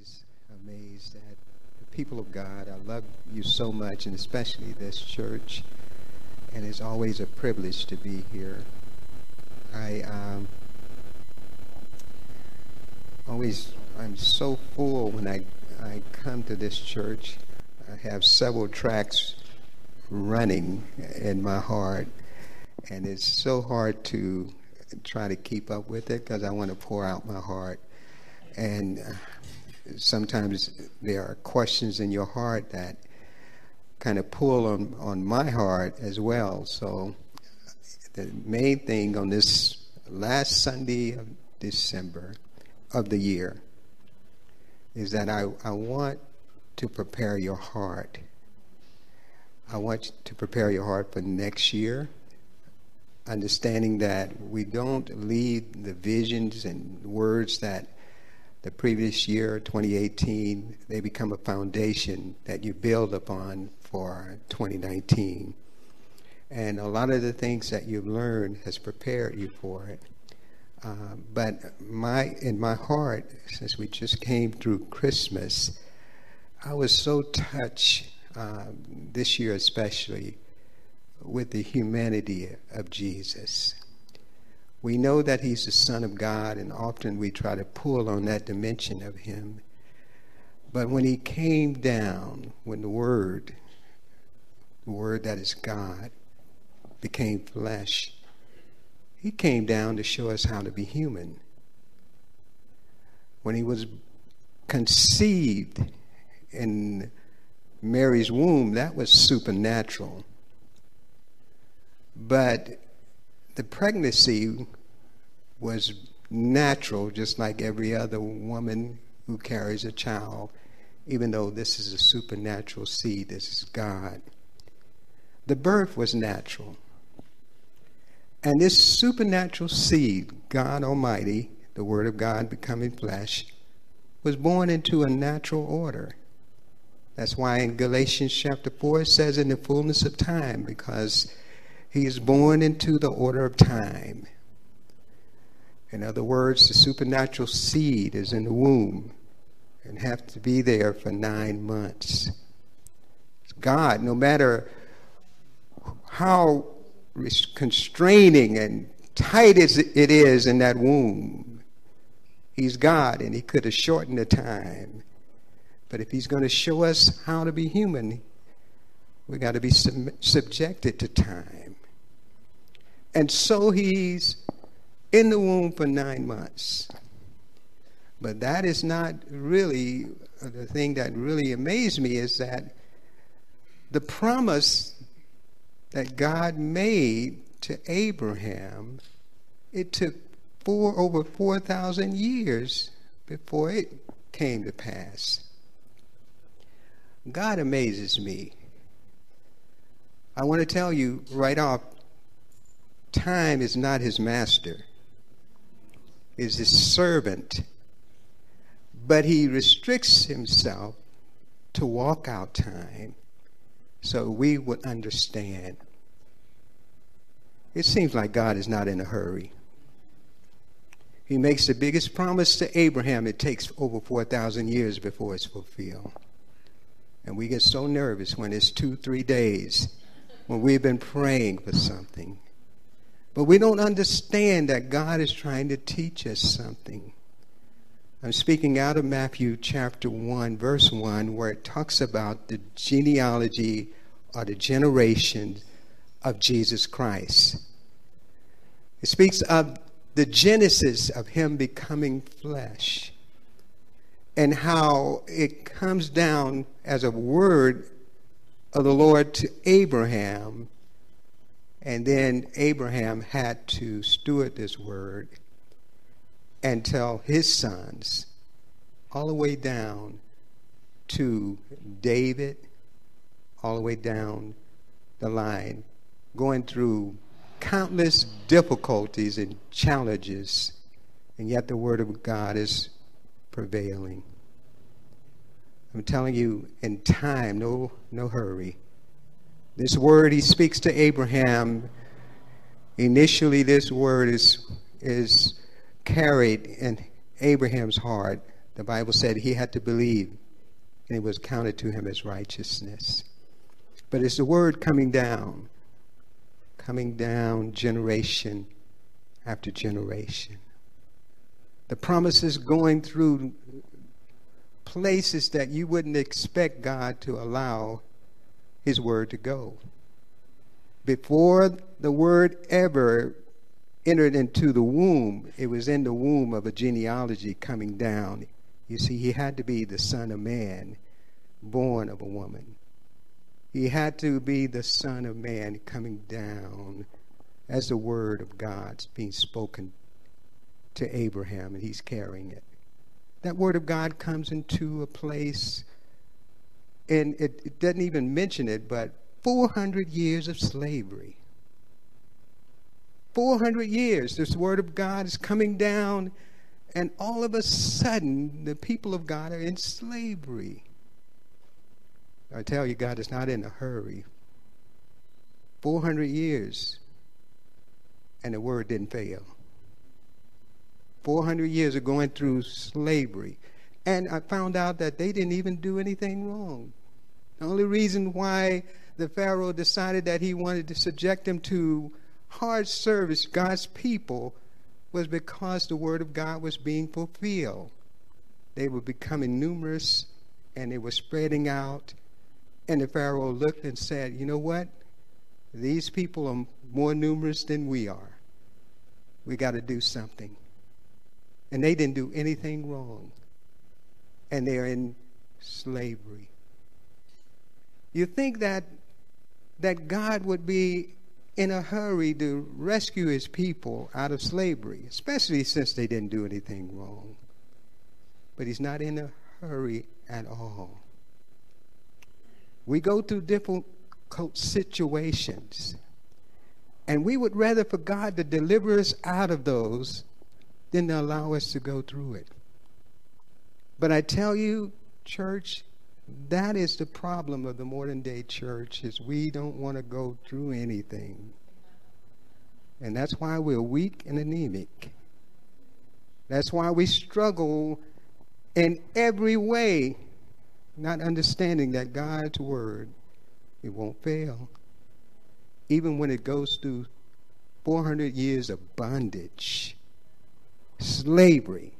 always amazed at the people of God. I love you so much, and especially this church. And it's always a privilege to be here. I um, always, I'm so full when I, I come to this church. I have several tracks running in my heart, and it's so hard to try to keep up with it because I want to pour out my heart. And uh, sometimes there are questions in your heart that kind of pull on, on my heart as well. So the main thing on this last Sunday of December of the year is that I, I want to prepare your heart. I want to prepare your heart for next year, understanding that we don't leave the visions and words that the previous year, 2018, they become a foundation that you build upon for 2019. And a lot of the things that you've learned has prepared you for it. Uh, but my in my heart, since we just came through Christmas, I was so touched uh, this year, especially with the humanity of Jesus. We know that he's the Son of God, and often we try to pull on that dimension of him. But when he came down, when the Word, the Word that is God, became flesh, he came down to show us how to be human. When he was conceived in Mary's womb, that was supernatural. But the pregnancy was natural, just like every other woman who carries a child, even though this is a supernatural seed, this is God. The birth was natural. And this supernatural seed, God Almighty, the Word of God becoming flesh, was born into a natural order. That's why in Galatians chapter 4 it says, in the fullness of time, because he is born into the order of time. In other words, the supernatural seed is in the womb and have to be there for nine months. God, no matter how constraining and tight it is in that womb, He's God and He could have shortened the time. But if He's going to show us how to be human, we got to be sub- subjected to time. And so he's in the womb for nine months. But that is not really uh, the thing that really amazed me is that the promise that God made to Abraham, it took four over 4,000 years before it came to pass. God amazes me. I want to tell you right off time is not his master, is his servant. But he restricts himself to walk out time so we would understand. It seems like God is not in a hurry. He makes the biggest promise to Abraham. It takes over 4,000 years before it's fulfilled. And we get so nervous when it's two, three days, when we've been praying for something. But we don't understand that God is trying to teach us something. I'm speaking out of Matthew chapter 1, verse 1, where it talks about the genealogy or the generation of Jesus Christ. It speaks of the genesis of him becoming flesh and how it comes down as a word of the Lord to Abraham and then Abraham had to steward this word and tell his sons, all the way down to David, all the way down the line, going through countless difficulties and challenges, and yet the Word of God is prevailing. I'm telling you, in time, no, no hurry. This word he speaks to Abraham, initially, this word is, is carried in Abraham's heart The Bible said he had to believe, and it was counted to him as righteousness. But it's the word coming down, coming down generation after generation. The promises going through places that you wouldn't expect God to allow His Word to go. Before the Word ever entered into the womb, it was in the womb of a genealogy coming down. You see, He had to be the Son of Man, born of a woman. He had to be the Son of Man coming down as the Word of God being spoken to Abraham, and he's carrying it. That Word of God comes into a place, and it, it doesn't even mention it, but 400 years of slavery. 400 years, this Word of God is coming down, and all of a sudden, the people of God are in slavery. I tell you, God is not in a hurry. 400 years, and the word didn't fail. 400 years of going through slavery. And I found out that they didn't even do anything wrong. The only reason why the Pharaoh decided that he wanted to subject them to hard service, God's people, was because the word of God was being fulfilled. They were becoming numerous and they were spreading out and the Pharaoh looked and said, You know what? These people are more numerous than we are. We got to do something. And they didn't do anything wrong. And they're in slavery. You think that that God would be in a hurry to rescue his people out of slavery, especially since they didn't do anything wrong. But he's not in a hurry at all. We go through difficult situations. And we would rather for God to deliver us out of those than to allow us to go through it. But I tell you, church, that is the problem of the modern day church is we don't want to go through anything. And that's why we're weak and anemic. That's why we struggle in every way not understanding that God's word, it won't fail. Even when it goes through 400 years of bondage, slavery,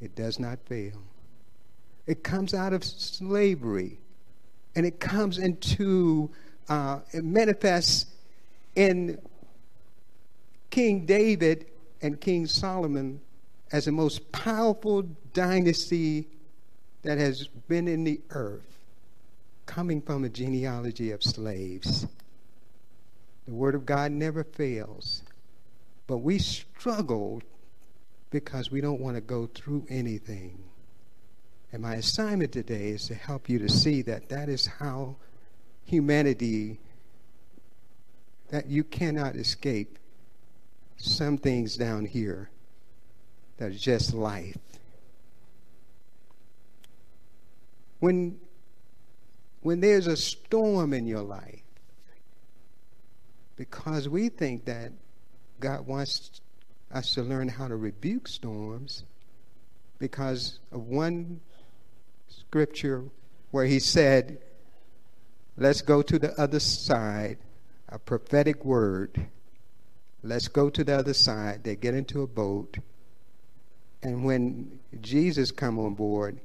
it does not fail. It comes out of slavery and it comes into, uh, it manifests in King David and King Solomon as the most powerful dynasty that has been in the earth coming from a genealogy of slaves. The Word of God never fails. But we struggle because we don't want to go through anything. And my assignment today is to help you to see that that is how humanity, that you cannot escape some things down here that are just life. When, when there's a storm in your life, because we think that God wants us to learn how to rebuke storms because of one scripture where he said, Let's go to the other side, a prophetic word. Let's go to the other side. They get into a boat. And when Jesus come on board,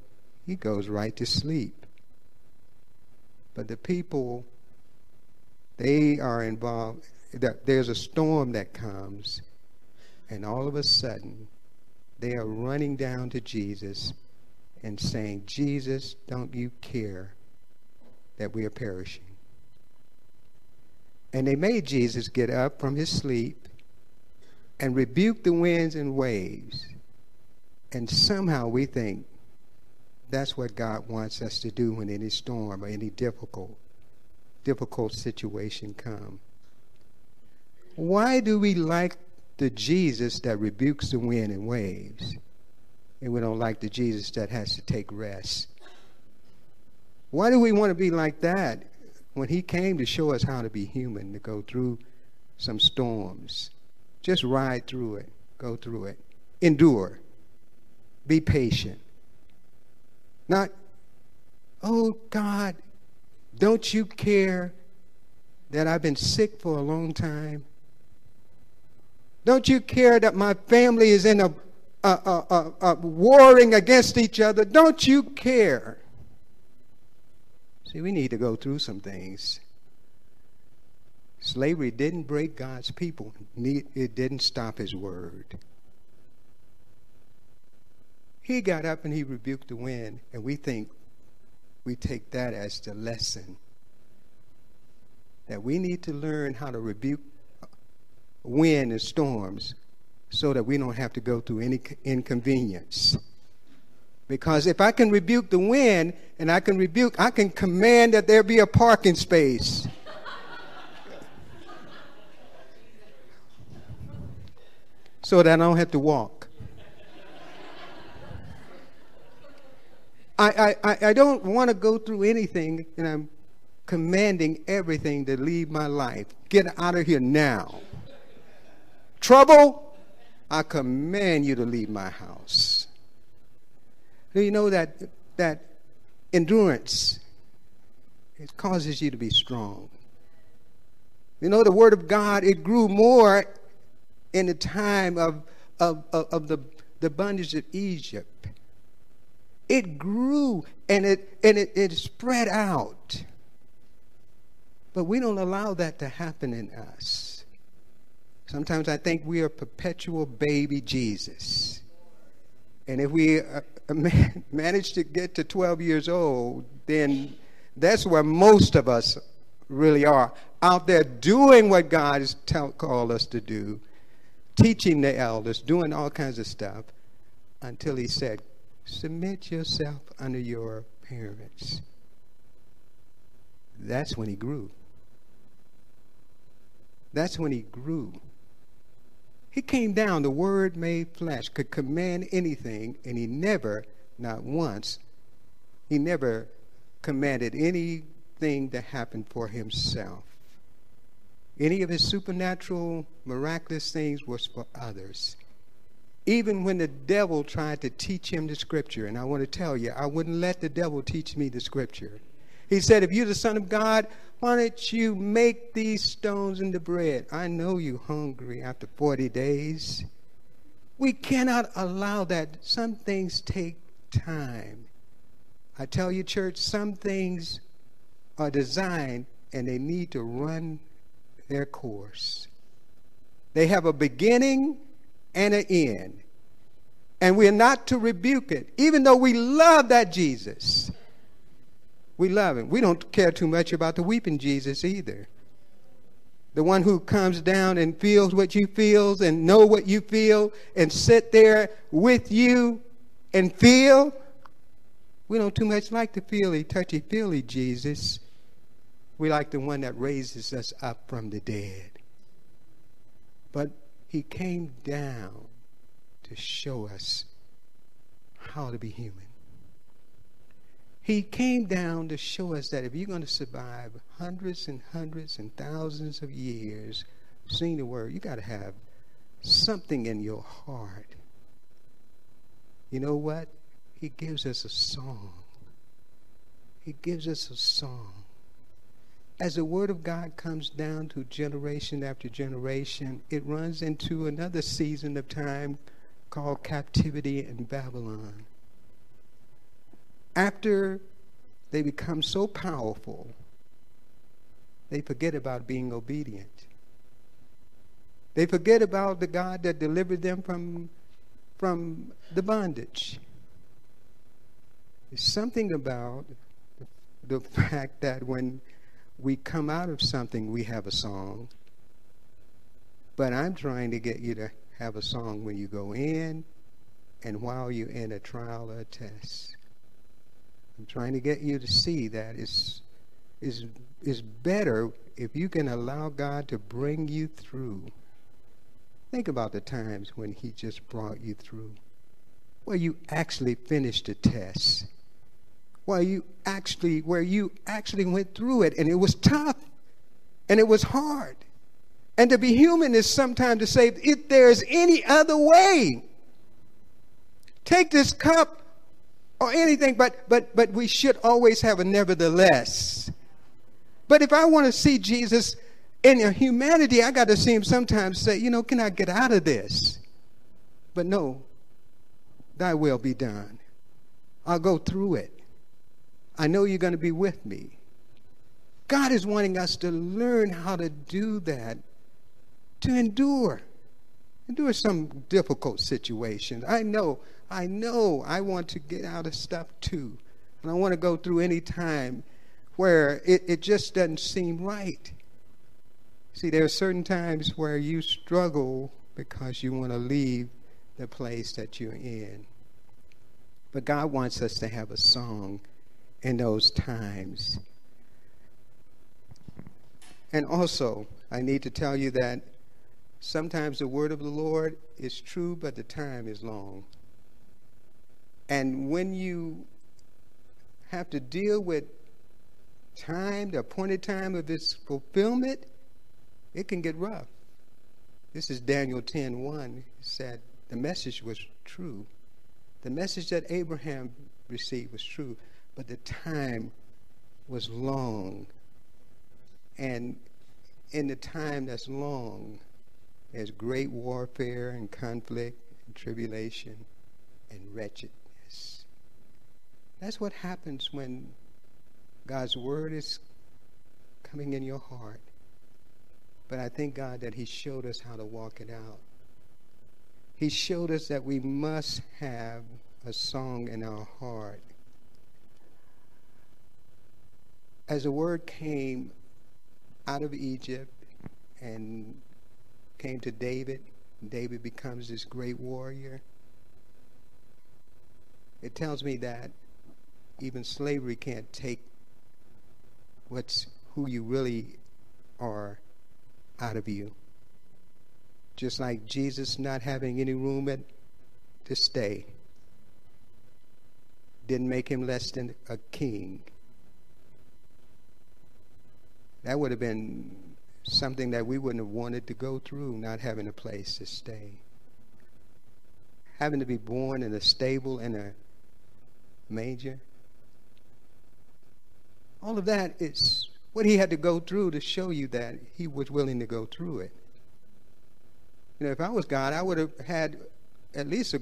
he goes right to sleep. But the people, they are involved. There's a storm that comes, and all of a sudden, they are running down to Jesus and saying, Jesus, don't you care that we are perishing? And they made Jesus get up from his sleep and rebuke the winds and waves. And somehow we think that's what God wants us to do when any storm or any difficult, difficult situation come. Why do we like the Jesus that rebukes the wind and waves, and we don't like the Jesus that has to take rest? Why do we want to be like that when He came to show us how to be human, to go through some storms? Just ride through it, go through it, endure, be patient Not, oh God, don't you care that I've been sick for a long time? Don't you care that my family is in a, a, a, a, warring against each other? Don't you care? See, we need to go through some things. Slavery didn't break God's people, it didn't stop his word. He got up and he rebuked the wind, and we think we take that as the lesson that we need to learn how to rebuke wind and storms so that we don't have to go through any inconvenience. Because if I can rebuke the wind and I can rebuke, I can command that there be a parking space. so that I don't have to walk. I, I, I don't want to go through anything, and I'm commanding everything to leave my life. Get out of here now. Trouble, I command you to leave my house. Do you know that that endurance it causes you to be strong? You know the word of God, it grew more in the time of of, of, of the, the bondage of Egypt. It grew and it and it, it spread out. But we don't allow that to happen in us. Sometimes I think we are perpetual baby Jesus. And if we uh, manage to get to 12 years old, then that's where most of us really are out there doing what God has tell, called us to do, teaching the elders, doing all kinds of stuff until He said, Submit yourself under your parents. That's when he grew. That's when he grew. He came down, the word made flesh, could command anything, and he never, not once, he never commanded anything to happen for himself. Any of his supernatural, miraculous things was for others even when the devil tried to teach him the scripture, and I want to tell you, I wouldn't let the devil teach me the scripture. He said, If you're the Son of God, why don't you make these stones into bread? I know you're hungry after 40 days. We cannot allow that. Some things take time. I tell you, church, some things are designed and they need to run their course. They have a beginning and an end. And we're not to rebuke it, even though we love that Jesus. We love him. We don't care too much about the weeping Jesus either. The one who comes down and feels what you feel and know what you feel and sit there with you and feel. We don't too much like the feely, touchy feely Jesus. We like the one that raises us up from the dead. But he came down to show us how to be human. He came down to show us that if you're going to survive hundreds and hundreds and thousands of years seeing the word, you got to have something in your heart. You know what? He gives us a song. He gives us a song as the word of God comes down to generation after generation, it runs into another season of time called captivity in Babylon. After they become so powerful, they forget about being obedient. They forget about the God that delivered them from, from the bondage. There's something about the fact that when we come out of something, we have a song. But I'm trying to get you to have a song when you go in and while you're in a trial or a test. I'm trying to get you to see that it's, it's, it's better if you can allow God to bring you through. Think about the times when He just brought you through, where you actually finished the test where you actually where you actually went through it and it was tough and it was hard. And to be human is sometimes to say, if there's any other way, take this cup or anything, but but but we should always have a nevertheless. But if I want to see Jesus in humanity, I got to see him sometimes say, you know, can I get out of this? But no, thy will be done. I'll go through it. I know you're going to be with me. God is wanting us to learn how to do that, to endure. Endure some difficult situations. I know, I know I want to get out of stuff too. And I want to go through any time where it, it just doesn't seem right. See, there are certain times where you struggle because you want to leave the place that you're in. But God wants us to have a song in those times. And also, I need to tell you that sometimes the word of the Lord is true, but the time is long. And when you have to deal with time, the appointed time of its fulfillment, it can get rough. This is Daniel 10 1 said the message was true. The message that Abraham received was true, but the time was long. And in the time that's long, there's great warfare and conflict and tribulation and wretchedness. That's what happens when God's word is coming in your heart. But I thank God that He showed us how to walk it out. He showed us that we must have a song in our heart. As the word came out of Egypt and came to David, David becomes this great warrior. It tells me that even slavery can't take what's who you really are out of you. Just like Jesus not having any room at, to stay didn't make him less than a king. That would have been something that we wouldn't have wanted to go through, not having a place to stay. Having to be born in a stable in a manger. All of that is what he had to go through to show you that he was willing to go through it. You know, if I was God, I would have had at least a,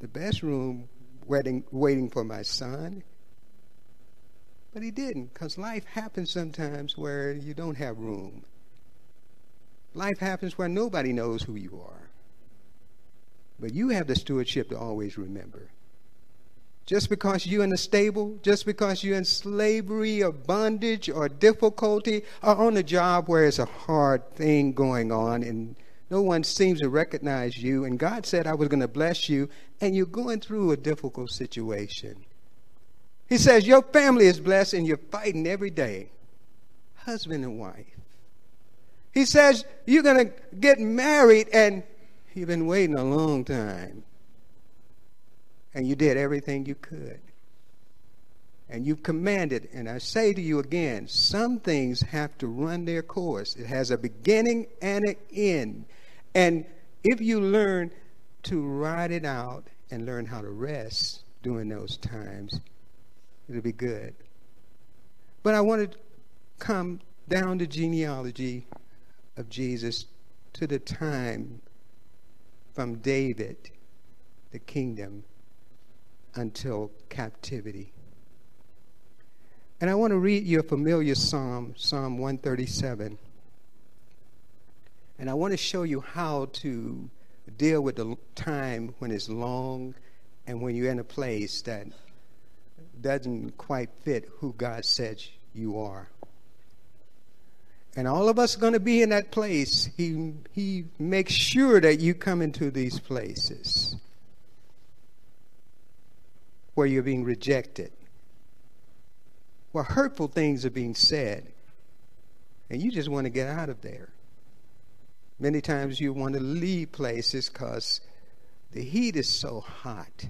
the best room waiting, waiting for my son. But he didn't, because life happens sometimes where you don't have room. Life happens where nobody knows who you are. But you have the stewardship to always remember just because you're in a stable, just because you're in slavery or bondage or difficulty, or on a job where it's a hard thing going on and no one seems to recognize you, and God said, I was going to bless you, and you're going through a difficult situation. He says, Your family is blessed, and you're fighting every day, husband and wife. He says, You're going to get married, and you've been waiting a long time and you did everything you could. And you've commanded, and I say to you again, some things have to run their course. It has a beginning and an end. And if you learn to ride it out and learn how to rest during those times, it'll be good. But I want to come down the genealogy of Jesus to the time from David, the kingdom, until captivity. And I want to read you a familiar psalm, Psalm 137. And I want to show you how to deal with the time when it's long and when you're in a place that doesn't quite fit who God says you are. And all of us are going to be in that place. He, he makes sure that you come into these places where you're being rejected, where hurtful things are being said, and you just want to get out of there. Many times you want to leave places because the heat is so hot.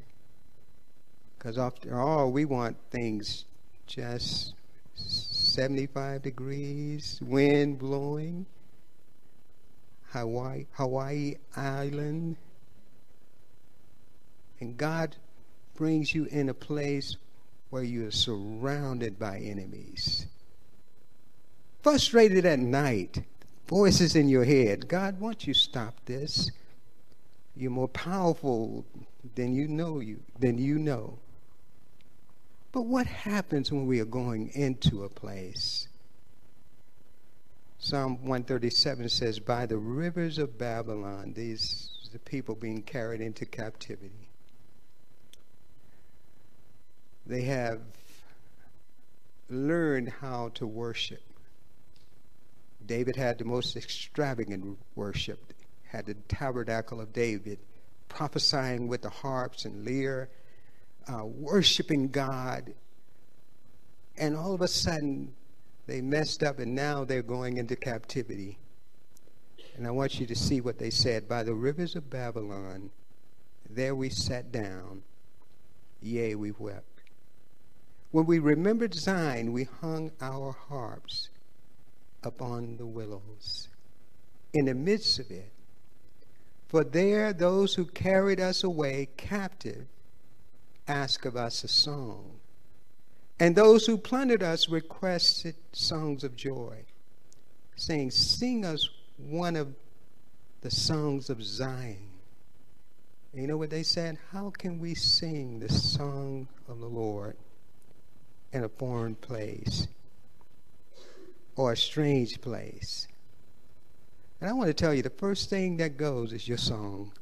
Because after all, we want things just 75 degrees, wind blowing, Hawaii, Hawaii Island. And God brings you in a place where you are surrounded by enemies. Frustrated at night, voices in your head. God, won't you stop this? You're more powerful than you know you than you know. But what happens when we are going into a place? Psalm 137 says, By the rivers of Babylon, these the people being carried into captivity. They have learned how to worship. David had the most extravagant worship, had the tabernacle of David, prophesying with the harps and lyre, uh, worshiping God. And all of a sudden, they messed up and now they're going into captivity. And I want you to see what they said. By the rivers of Babylon, there we sat down, yea, we wept. When we remembered Zion, we hung our harps upon the willows. In the midst of it, for there those who carried us away captive asked of us a song. And those who plundered us requested songs of joy, saying, Sing us one of the songs of Zion. And you know what they said? How can we sing the song of the Lord in a foreign place or a strange place? And I want to tell you the first thing that goes is your song.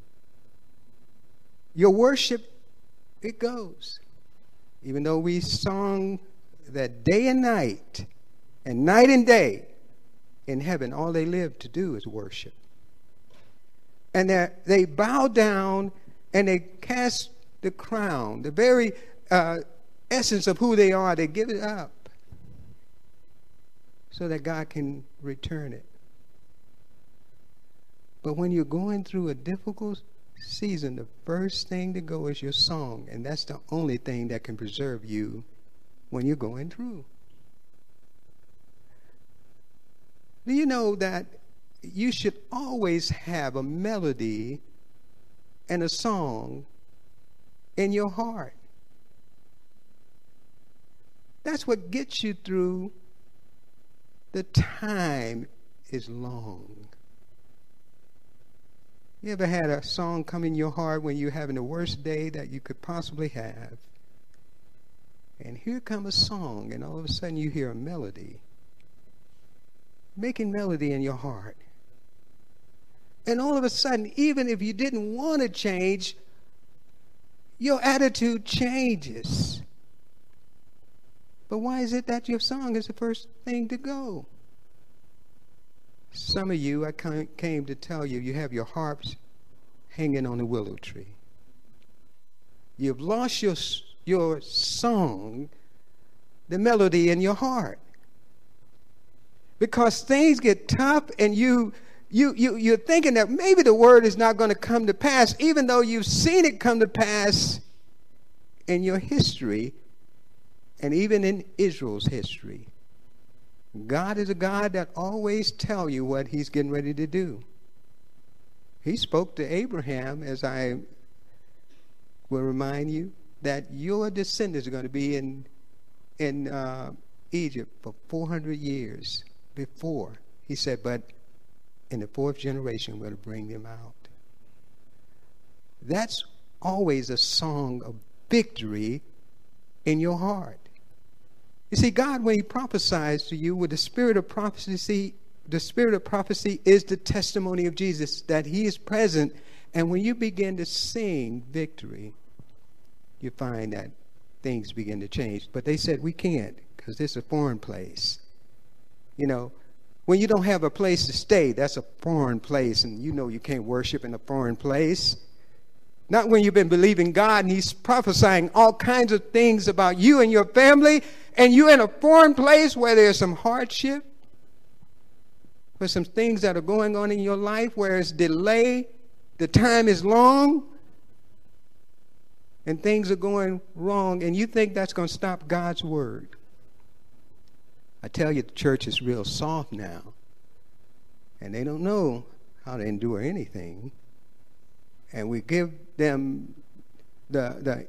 Your worship, it goes. Even though we sung that day and night, and night and day in heaven, all they live to do is worship. And they bow down and they cast the crown, the very uh, essence of who they are, they give it up so that God can return it. But when you're going through a difficult season, the first thing to go is your song. And that's the only thing that can preserve you when you're going through. Do you know that you should always have a melody and a song in your heart? That's what gets you through the time is long. You ever had a song come in your heart when you're having the worst day that you could possibly have? And here comes a song, and all of a sudden you hear a melody. Making melody in your heart. And all of a sudden, even if you didn't want to change, your attitude changes. But why is it that your song is the first thing to go? Some of you, I came to tell you, you have your harps hanging on a willow tree. You've lost your, your song, the melody in your heart. Because things get tough and you, you, you, you're thinking that maybe the word is not going to come to pass, even though you've seen it come to pass in your history and even in Israel's history. God is a God that always tell you what he's getting ready to do. He spoke to Abraham, as I will remind you, that your descendants are going to be in, in uh, Egypt for 400 years before. He said, but in the fourth generation, we're to bring them out. That's always a song of victory in your heart. You see, God, when He prophesies to you with the spirit of prophecy, the spirit of prophecy is the testimony of Jesus that He is present. And when you begin to sing victory, you find that things begin to change. But they said, we can't because this is a foreign place. You know, when you don't have a place to stay, that's a foreign place, and you know you can't worship in a foreign place. Not when you've been believing God and He's prophesying all kinds of things about you and your family, and you're in a foreign place where there's some hardship, where some things that are going on in your life, where it's delay, the time is long, and things are going wrong, and you think that's going to stop God's word. I tell you, the church is real soft now, and they don't know how to endure anything and we give them the,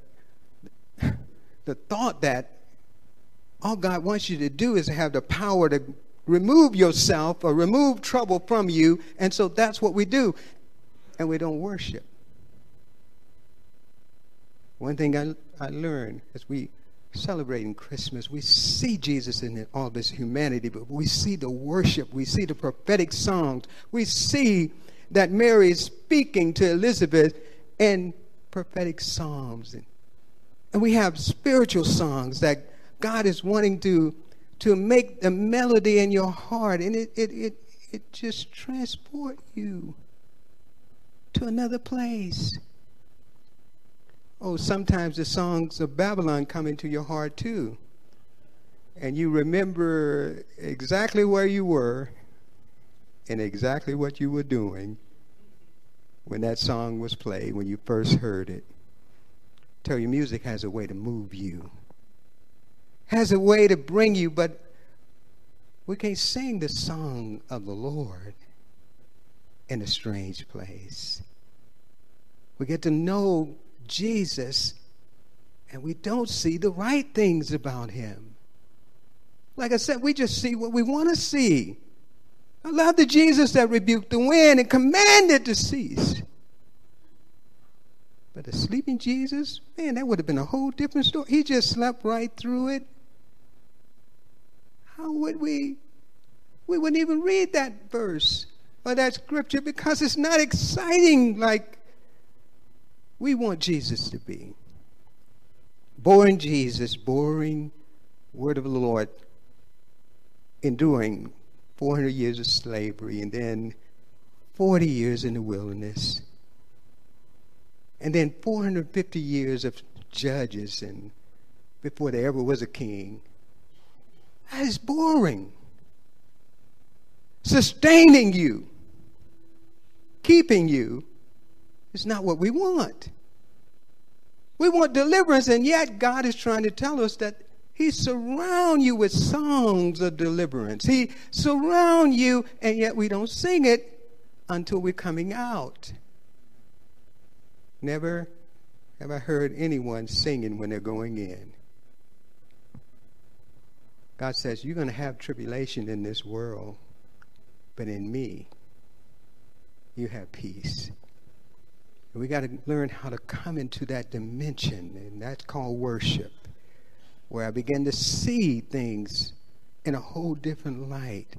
the, the thought that all God wants you to do is have the power to remove yourself or remove trouble from you. And so that's what we do. And we don't worship. One thing I, I learned as we celebrating Christmas, we see Jesus in all of his humanity, but we see the worship, we see the prophetic songs, we see that Mary is speaking to Elizabeth in prophetic psalms. And, we have spiritual songs that God is wanting to, to make the melody in your heart, and it, it, it, it just transport you to another place. Oh, sometimes the songs of Babylon come into your heart too. And you remember exactly where you were and exactly what you were doing when that song was played, when you first heard it. Tell you, music has a way to move you, has a way to bring you, but we can't sing the song of the Lord in a strange place. We get to know Jesus and we don't see the right things about him. Like I said, we just see what we want to see. I love the Jesus that rebuked the wind and commanded to cease. But the sleeping Jesus, man, that would have been a whole different story. He just slept right through it. How would we? We wouldn't even read that verse or that scripture because it's not exciting like we want Jesus to be. Boring Jesus, boring word of the Lord, enduring 400 years of slavery and then 40 years in the wilderness. And then 450 years of judges and before there ever was a king. That is boring. Sustaining you, keeping you is not what we want. We want deliverance, and yet God is trying to tell us that He surround you with songs of deliverance. He surround you, and yet we don't sing it until we're coming out. Never have I heard anyone singing when they're going in. God says, You're going to have tribulation in this world, but in me, you have peace. We got to learn how to come into that dimension, and that's called worship, where I begin to see things in a whole different light,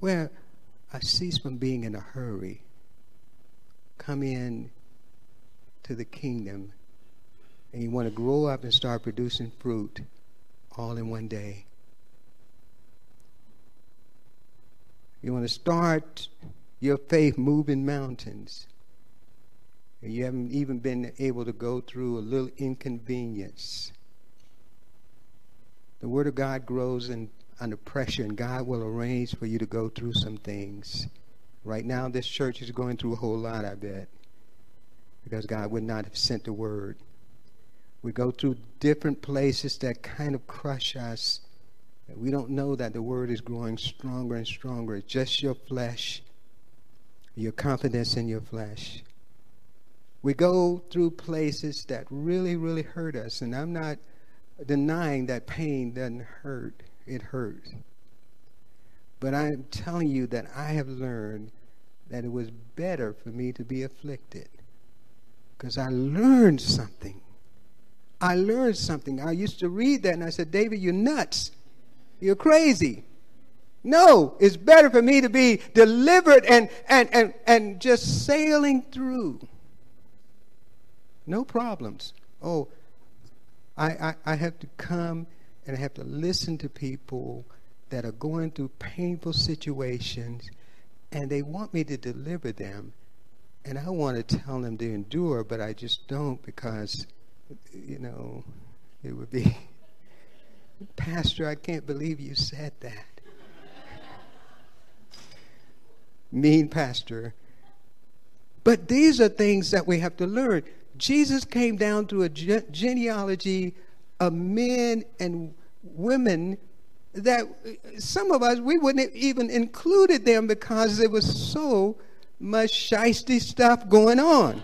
where I cease from being in a hurry, come in to the kingdom, and you want to grow up and start producing fruit all in one day. You want to start your faith moving mountains and you haven't even been able to go through a little inconvenience. The Word of God grows in, under pressure, and God will arrange for you to go through some things. Right now, this church is going through a whole lot, I bet, because God would not have sent the Word. We go through different places that kind of crush us. We don't know that the Word is growing stronger and stronger. It's just your flesh, your confidence in your flesh. We go through places that really, really hurt us, and I'm not denying that pain doesn't hurt. It hurts. But I'm telling you that I have learned that it was better for me to be afflicted because I learned something. I learned something. I used to read that and I said, David, you're nuts. You're crazy. No, it's better for me to be delivered and, and, and, and just sailing through no problems. Oh, I, I, I have to come and I have to listen to people that are going through painful situations and they want me to deliver them. And I want to tell them to endure, but I just don't because, you know, it would be, Pastor, I can't believe you said that. mean pastor. But these are things that we have to learn. Jesus came down through a genealogy of men and women that some of us we wouldn't have even included them because there was so much shisty stuff going on.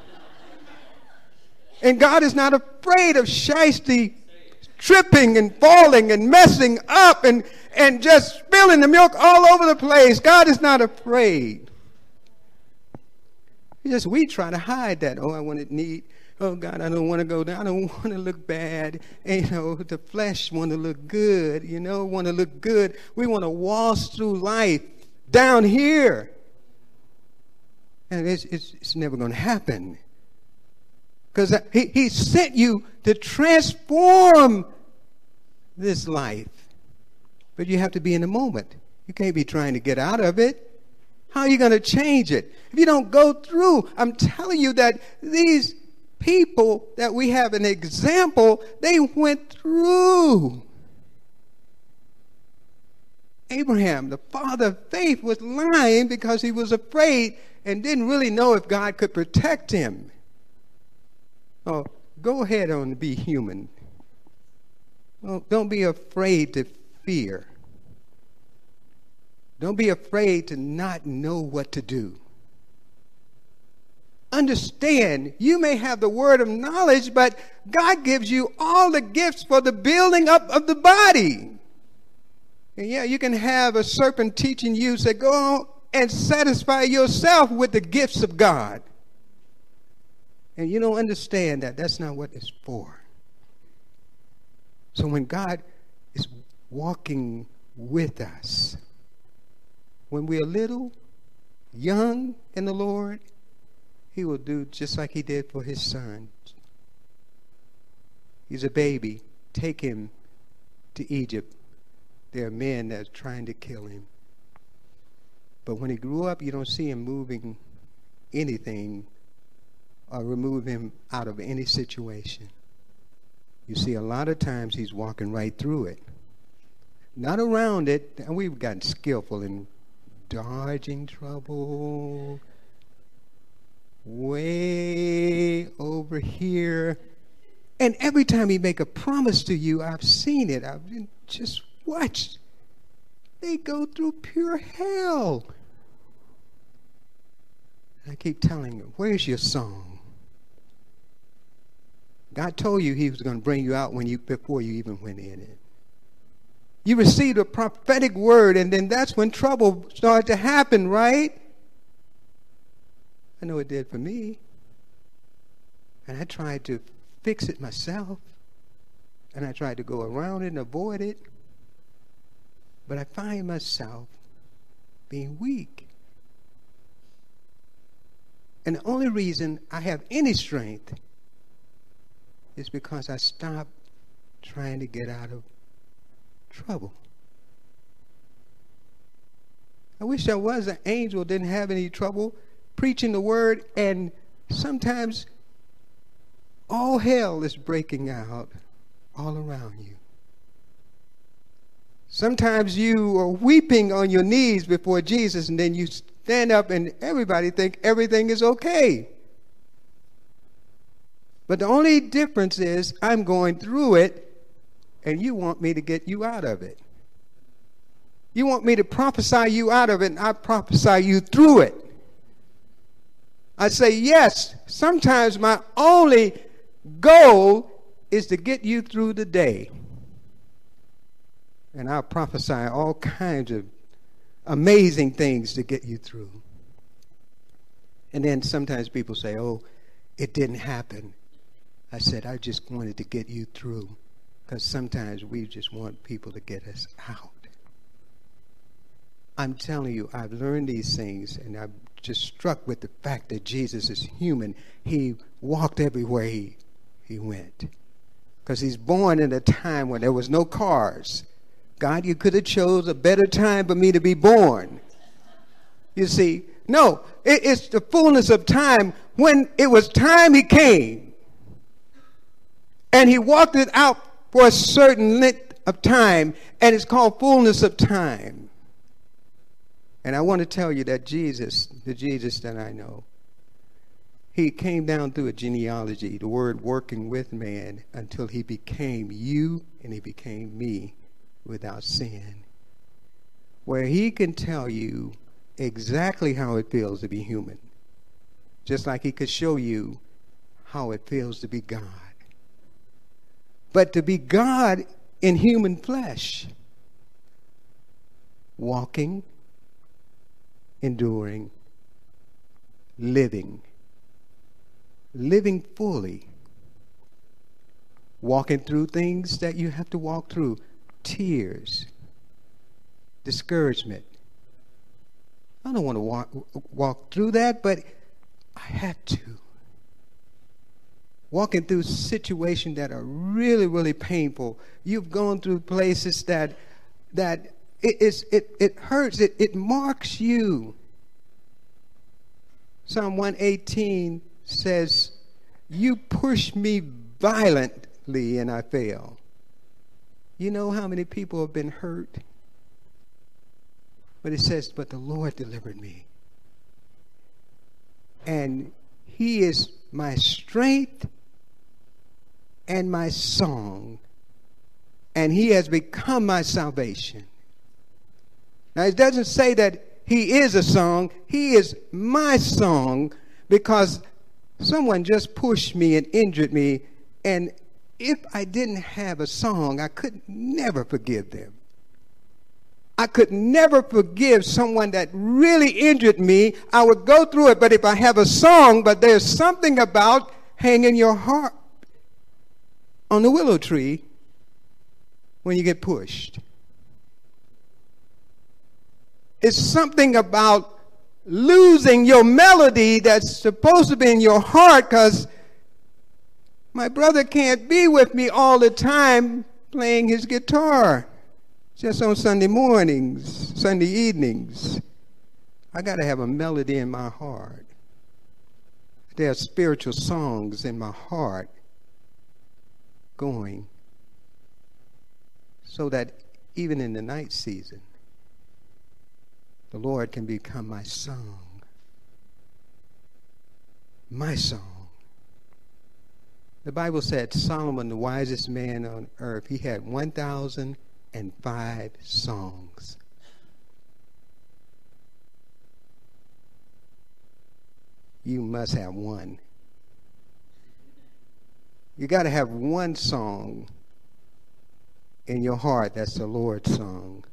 And God is not afraid of shisty tripping and falling and messing up and, and just spilling the milk all over the place. God is not afraid. Just we try to hide that. Oh, I want it neat. Oh God, I don't want to go down. I don't want to look bad. And, you know, the flesh want to look good. You know, want to look good. We want to waltz through life down here, and it's it's, it's never going to happen. Because he, he sent you to transform this life. But you have to be in the moment. You can't be trying to get out of it. How are you going to change it? If you don't go through, I'm telling you that these people that we have an example, they went through. Abraham, the father of faith, was lying because he was afraid and didn't really know if God could protect him. Oh, go ahead and be human. Well, don't be afraid to fear. Don't be afraid to not know what to do. Understand, you may have the word of knowledge, but God gives you all the gifts for the building up of the body. And yeah, you can have a serpent teaching you, say, go and satisfy yourself with the gifts of God. And you don't understand that. That's not what it's for. So when God is walking with us, when we're little, young in the Lord, He will do just like He did for His son. He's a baby. Take him to Egypt. There are men that are trying to kill him. But when he grew up, you don't see him moving anything or remove him out of any situation. You see, a lot of times he's walking right through it, not around it. And we've gotten skillful in dodging trouble, way over here. And every time he make a promise to you, I've seen it. I've just watched. They go through pure hell. I keep telling them, where's your song? God told you he was going to bring you out when you before you even went in it. You received a prophetic word, and then that's when trouble started to happen, right? I know it did for me. And I tried to fix it myself. And I tried to go around it and avoid it. But I find myself being weak. And the only reason I have any strength is because I stopped trying to get out of trouble. I wish I was an angel, didn't have any trouble preaching the word, and sometimes all hell is breaking out all around you. Sometimes you are weeping on your knees before Jesus, and then you stand up and everybody think everything is okay. But the only difference is I'm going through it and you want me to get you out of it. You want me to prophesy you out of it, and I prophesy you through it. I say, yes, sometimes my only goal is to get you through the day. And I'll prophesy all kinds of amazing things to get you through. And then sometimes people say, oh, it didn't happen. I said, I just wanted to get you through because sometimes we just want people to get us out. I'm telling you, I've learned these things and I'm just struck with the fact that Jesus is human. He walked everywhere he, he went because he's born in a time when there was no cars. God, you could have chose a better time for me to be born. You see, no, it, it's the fullness of time. When it was time, he came. And he walked it out for a certain length of time, and it's called fullness of time. And I want to tell you that Jesus, the Jesus that I know, he came down through a genealogy, the word working with man, until he became you and he became me without sin. Where he can tell you exactly how it feels to be human, just like he could show you how it feels to be God. but to be God in human flesh, walking, enduring, living, living fully, walking through things that you have to walk through tears, discouragement. I don't want to walk, walk through that, but I have to. Walking through situations that are really, really painful. You've gone through places that that it, is, it, it hurts, it, it marks you. Psalm 118 says, You push me violently and I fail. You know how many people have been hurt? But it says, But the Lord delivered me. And He is my strength and my song, and He has become my salvation. Now, it doesn't say that he is a song, he is my song because someone just pushed me and injured me. And if I didn't have a song, I could never forgive them. I could never forgive someone that really injured me. I would go through it, but if I have a song, but there's something about hanging your heart on the willow tree when you get pushed. It's something about losing your melody that's supposed to be in your heart because my brother can't be with me all the time playing his guitar just on Sunday mornings, Sunday evenings. I got to have a melody in my heart. There are spiritual songs in my heart going so that even in the night season, the Lord can become my song. My song. The Bible said Solomon, the wisest man on earth, he had 1,005 songs. You must have one. You got to have one song in your heart that's the Lord's song.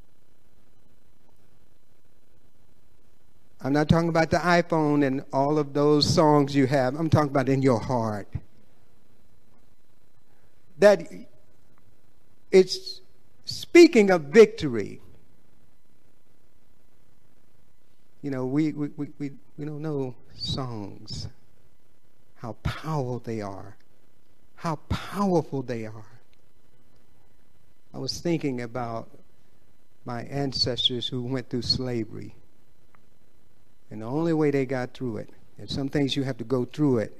I'm not talking about the iPhone and all of those songs you have. I'm talking about in your heart. That it's speaking of victory. You know, we, we, we, we, don't know songs, how powerful they are, how powerful they are. I was thinking about my ancestors who went through slavery and the only way they got through it, and some things you have to go through it,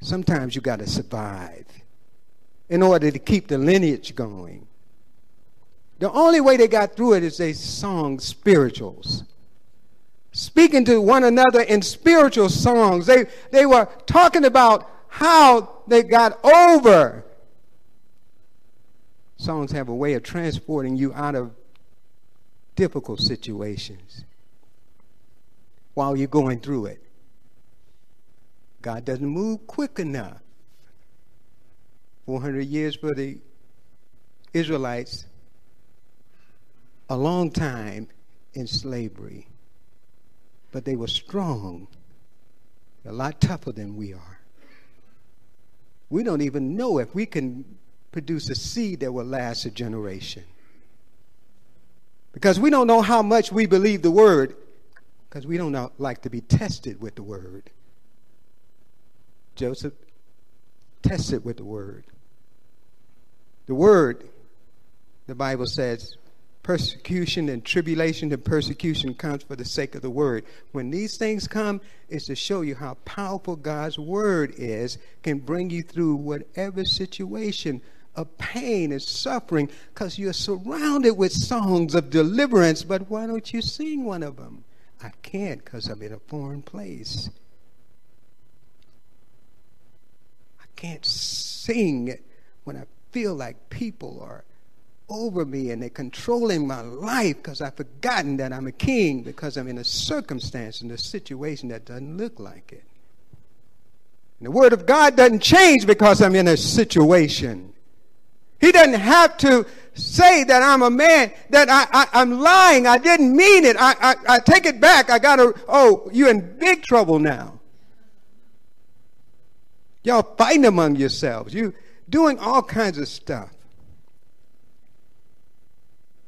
sometimes you got to survive in order to keep the lineage going. The only way they got through it is they sung spirituals. Speaking to one another in spiritual songs. They, they were talking about how they got over. Songs have a way of transporting you out of difficult situations while you're going through it. God doesn't move quick enough. 400 years for the Israelites, a long time in slavery. But they were strong, a lot tougher than we are. We don't even know if we can produce a seed that will last a generation. Because we don't know how much we believe the word because we don't like to be tested with the word. Joseph tested with the word. The word, the Bible says, persecution and tribulation and persecution comes for the sake of the word. When these things come, it's to show you how powerful God's word is, can bring you through whatever situation of pain and suffering, because you're surrounded with songs of deliverance, but why don't you sing one of them? I can't because I'm in a foreign place. I can't sing it when I feel like people are over me and they're controlling my life because I've forgotten that I'm a king because I'm in a circumstance and a situation that doesn't look like it. And the Word of God doesn't change because I'm in a situation. He doesn't have to say that I'm a man, that I, I, am lying. I didn't mean it. I, I, I take it back. I got to, oh, you're in big trouble now. Y'all fighting among yourselves. You doing all kinds of stuff.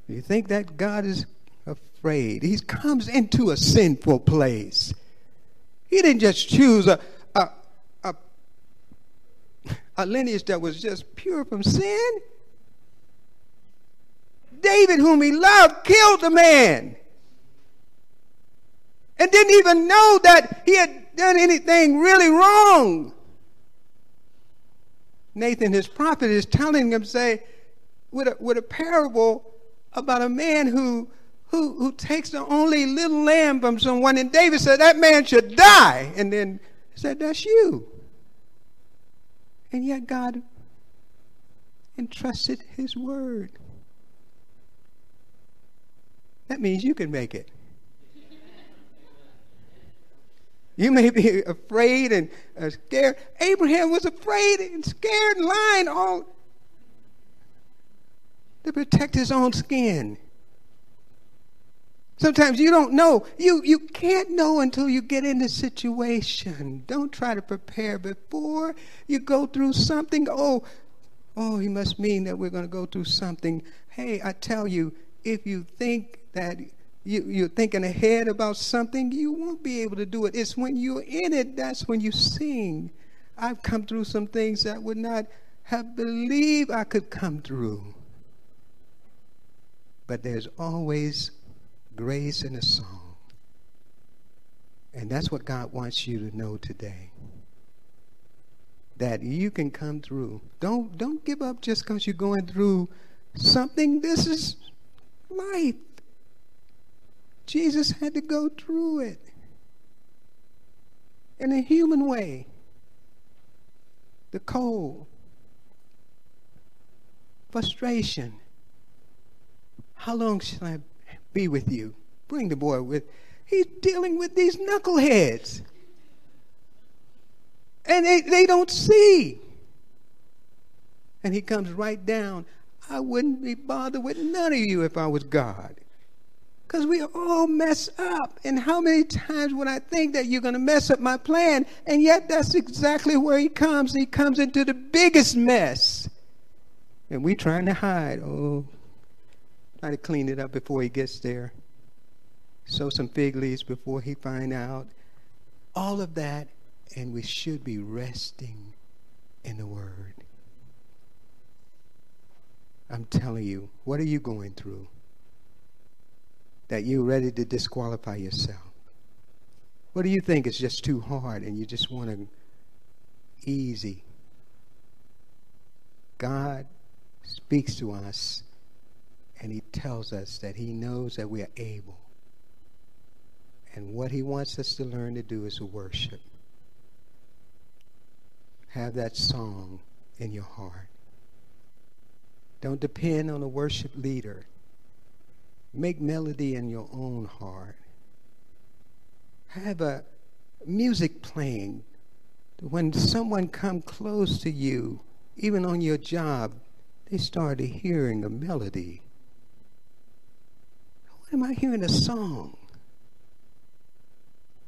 You think that God is afraid? He comes into a sinful place. He didn't just choose a, a lineage that was just pure from sin. David, whom he loved, killed the man and didn't even know that he had done anything really wrong. Nathan, his prophet, is telling him, say, with a, with a parable about a man who, who, who takes the only little lamb from someone. And David said, that man should die. And then said, that's you. And yet God entrusted his word. That means you can make it. You may be afraid and uh, scared. Abraham was afraid and scared and lying all to protect his own skin. Sometimes you don't know. You, you can't know until you get in the situation. Don't try to prepare before you go through something. Oh, oh, he must mean that we're going to go through something. Hey, I tell you, if you think that you, you're thinking ahead about something, you won't be able to do it. It's when you're in it, that's when you sing. I've come through some things that would not have believed I could come through. But there's always grace in a song. And that's what God wants you to know today. That you can come through. Don't don't give up just because you're going through something. This is life. Jesus had to go through it in a human way. The cold, frustration. How long shall I be with you? Bring the boy with. He's dealing with these knuckleheads. And they, they don't see. And he comes right down. I wouldn't be bothered with none of you if I was God. Because we all mess up. And how many times would I think that you're going to mess up my plan? And yet that's exactly where he comes. He comes into the biggest mess. And we trying to hide. Oh, try to clean it up before he gets there. Sew some fig leaves before he find out. All of that. And we should be resting in the word. I'm telling you, what are you going through? that you're ready to disqualify yourself? What do you think is just too hard and you just want to easy? God speaks to us and he tells us that he knows that we are able. And what he wants us to learn to do is worship. Have that song in your heart. Don't depend on a worship leader Make melody in your own heart. Have a music playing. When someone come close to you, even on your job, they started hearing a melody. Am I hearing? A song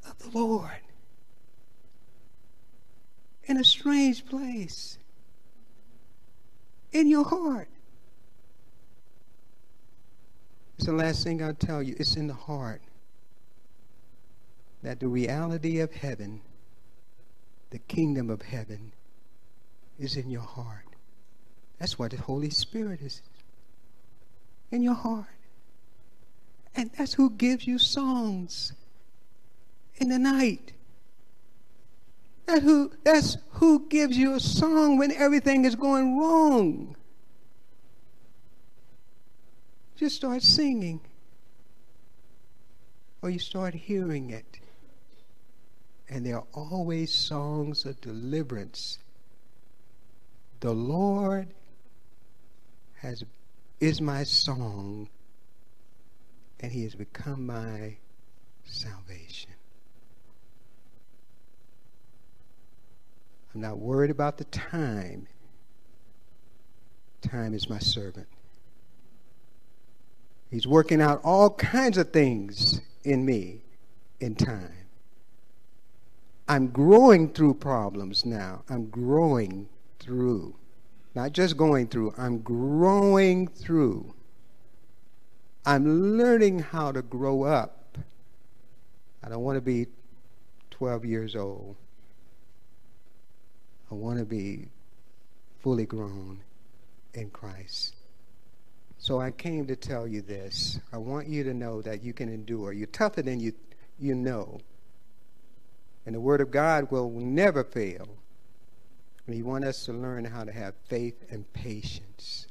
of the Lord in a strange place in your heart. It's the last thing I'll tell you. It's in the heart that the reality of heaven, the kingdom of heaven, is in your heart. That's what the Holy Spirit is in your heart. And that's who gives you songs in the night. That who, that's who gives you a song when everything is going wrong. Just start singing. Or you start hearing it. And there are always songs of deliverance. The Lord has is my song, and he has become my salvation. I'm not worried about the time Time is my servant. He's working out all kinds of things in me in time. I'm growing through problems now. I'm growing through. Not just going through, I'm growing through. I'm learning how to grow up. I don't want to be 12 years old. I want to be fully grown in Christ. So I came to tell you this. I want you to know that you can endure. You're tougher than you, you know. And the Word of God will never fail. And He wants us to learn how to have faith and patience.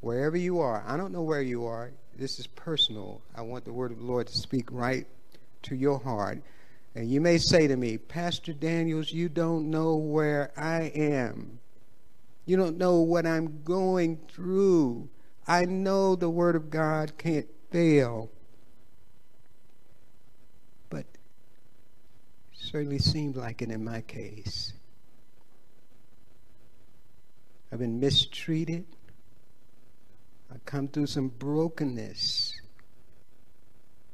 Wherever you are, I don't know where you are. This is personal. I want the Word of the Lord to speak right to your heart. And you may say to me, Pastor Daniels, you don't know where I am. You don't know what I'm going through. I know the Word of God can't fail. But it certainly seemed like it in my case. I've been mistreated. I've come through some brokenness.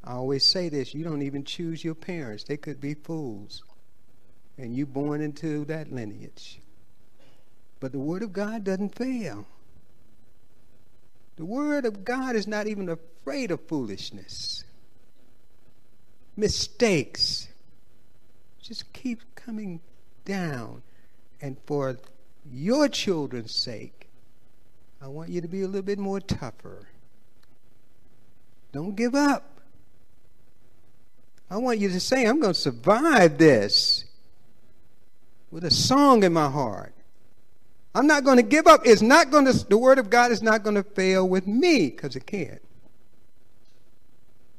I always say this you don't even choose your parents, they could be fools. And you born into that lineage. But the Word of God doesn't fail. The Word of God is not even afraid of foolishness. Mistakes just keep coming down. And for your children's sake, I want you to be a little bit more tougher. Don't give up. I want you to say, I'm going to survive this with a song in my heart. I'm not going to give up. It's not going to, the word of God is not going to fail with me because it can't.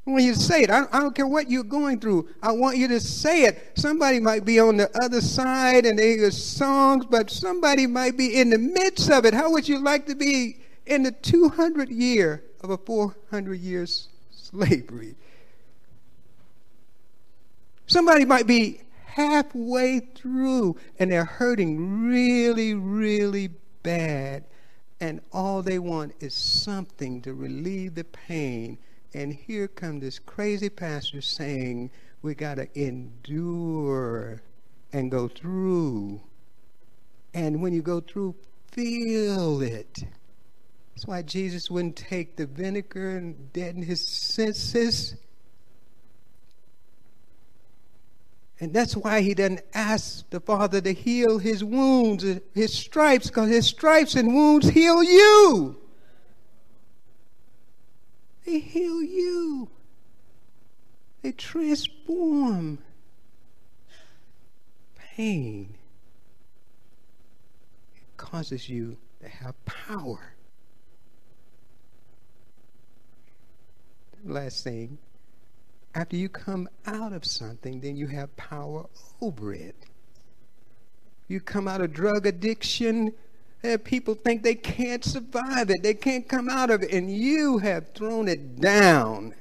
Want you say it. I, I don't care what you're going through. I want you to say it. Somebody might be on the other side and they hear songs, but somebody might be in the midst of it. How would you like to be in the 200 year of a 400 years slavery? Somebody might be halfway through and they're hurting really, really bad. And all they want is something to relieve the pain. And here come this crazy pastor saying, we got to endure and go through. And when you go through, feel it. That's why Jesus wouldn't take the vinegar and deaden his senses. And that's why he doesn't ask the Father to heal his wounds, his stripes, because his stripes and wounds heal you. They heal you. They transform pain. It causes you to have power. Last thing after you come out of something, then you have power over it. You come out of drug addiction, and people think they can't survive it, they can't come out of it, and you have thrown it down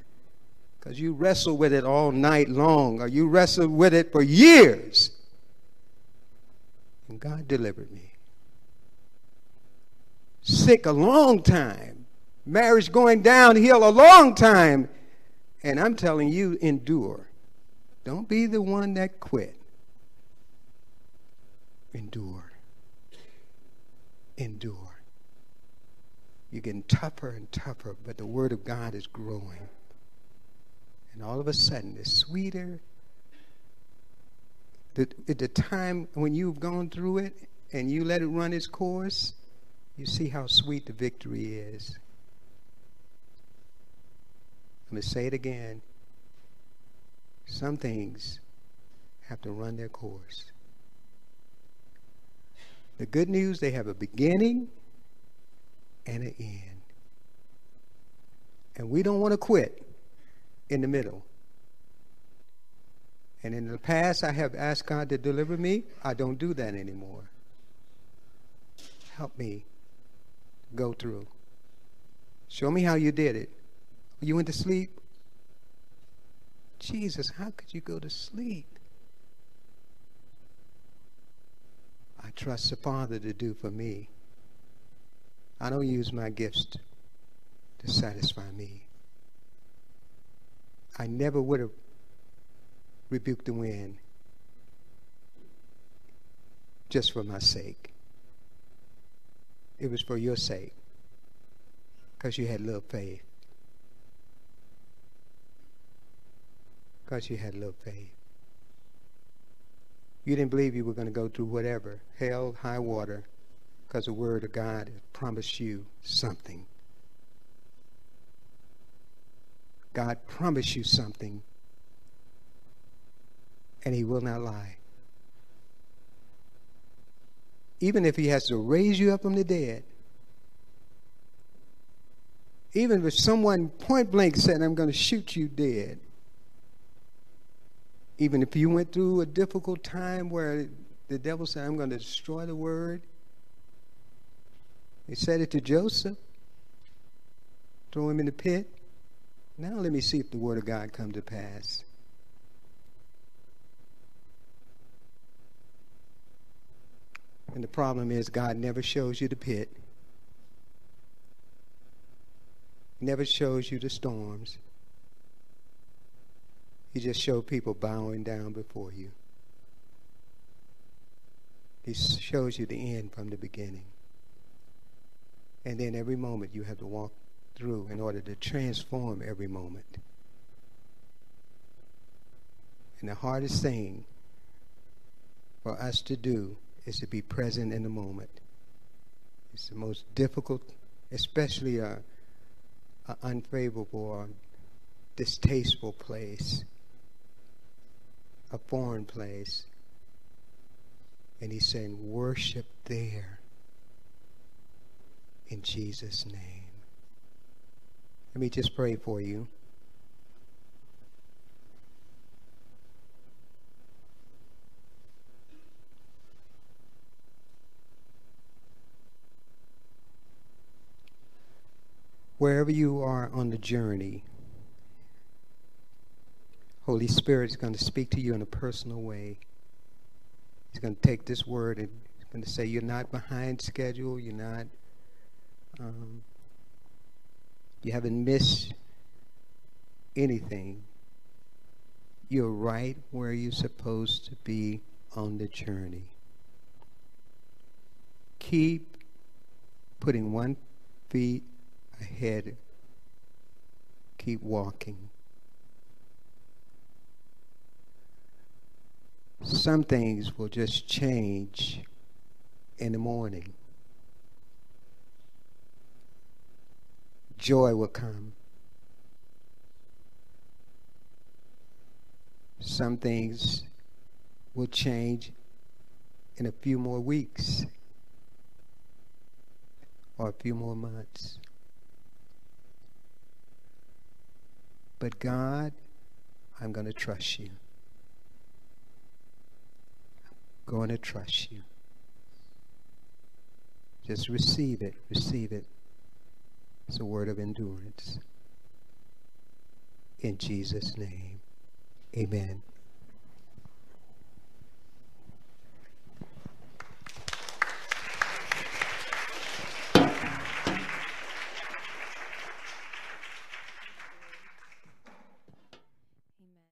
because you wrestle with it all night long, or you wrestled with it for years. And God delivered me. Sick a long time, marriage going downhill a long time and I'm telling you, endure. Don't be the one that quit. Endure. Endure. You're getting tougher and tougher, but the Word of God is growing. And all of a sudden, it's sweeter. The, at the time when you've gone through it and you let it run its course, you see how sweet the victory is. I'm going to say it again. Some things have to run their course. The good news, they have a beginning and an end. And we don't want to quit in the middle. And in the past, I have asked God to deliver me. I don't do that anymore. Help me go through. Show me how you did it. You went to sleep? Jesus, how could you go to sleep? I trust the Father to do for me I don't use my gifts to, satisfy me. I never would have rebuked the wind just for my sake. It was for your sake because you had little faith. Because you had little faith. You didn't believe you were going to go through whatever, hell, high water, because the Word of God promised you something. God promised you something, and He will not lie. Even if He has to raise you up from the dead, even if someone point blank said, I'm going to shoot you dead, even if you went through a difficult time where the devil said, I'm going to destroy the word, he said it to Joseph, throw him in the pit. Now let me see if the word of God come to pass. And the problem is God never shows you the pit. never shows you the storms. He just showed people bowing down before you. He shows you the end from the beginning. And then every moment you have to walk through in order to transform every moment. And the hardest thing for us to do is to be present in the moment. It's the most difficult, especially a, a unfavorable or distasteful place, a foreign place. And he's saying, worship there in Jesus' name. Let me just pray for you. Wherever you are on the journey, Holy Spirit is going to speak to you in a personal way. He's going to take this word and he's going to say, You're not behind schedule. You're not um, you haven't missed anything. You're right where you're supposed to be on the journey. Keep putting one feet ahead. Keep walking. Some things will just change in the morning. joy will come. Some things will change in a few more weeks or a few more months. But God, I'm going to trust you. I'm going to trust you. Just receive it, receive it. It's a word of endurance. In Jesus' name, amen.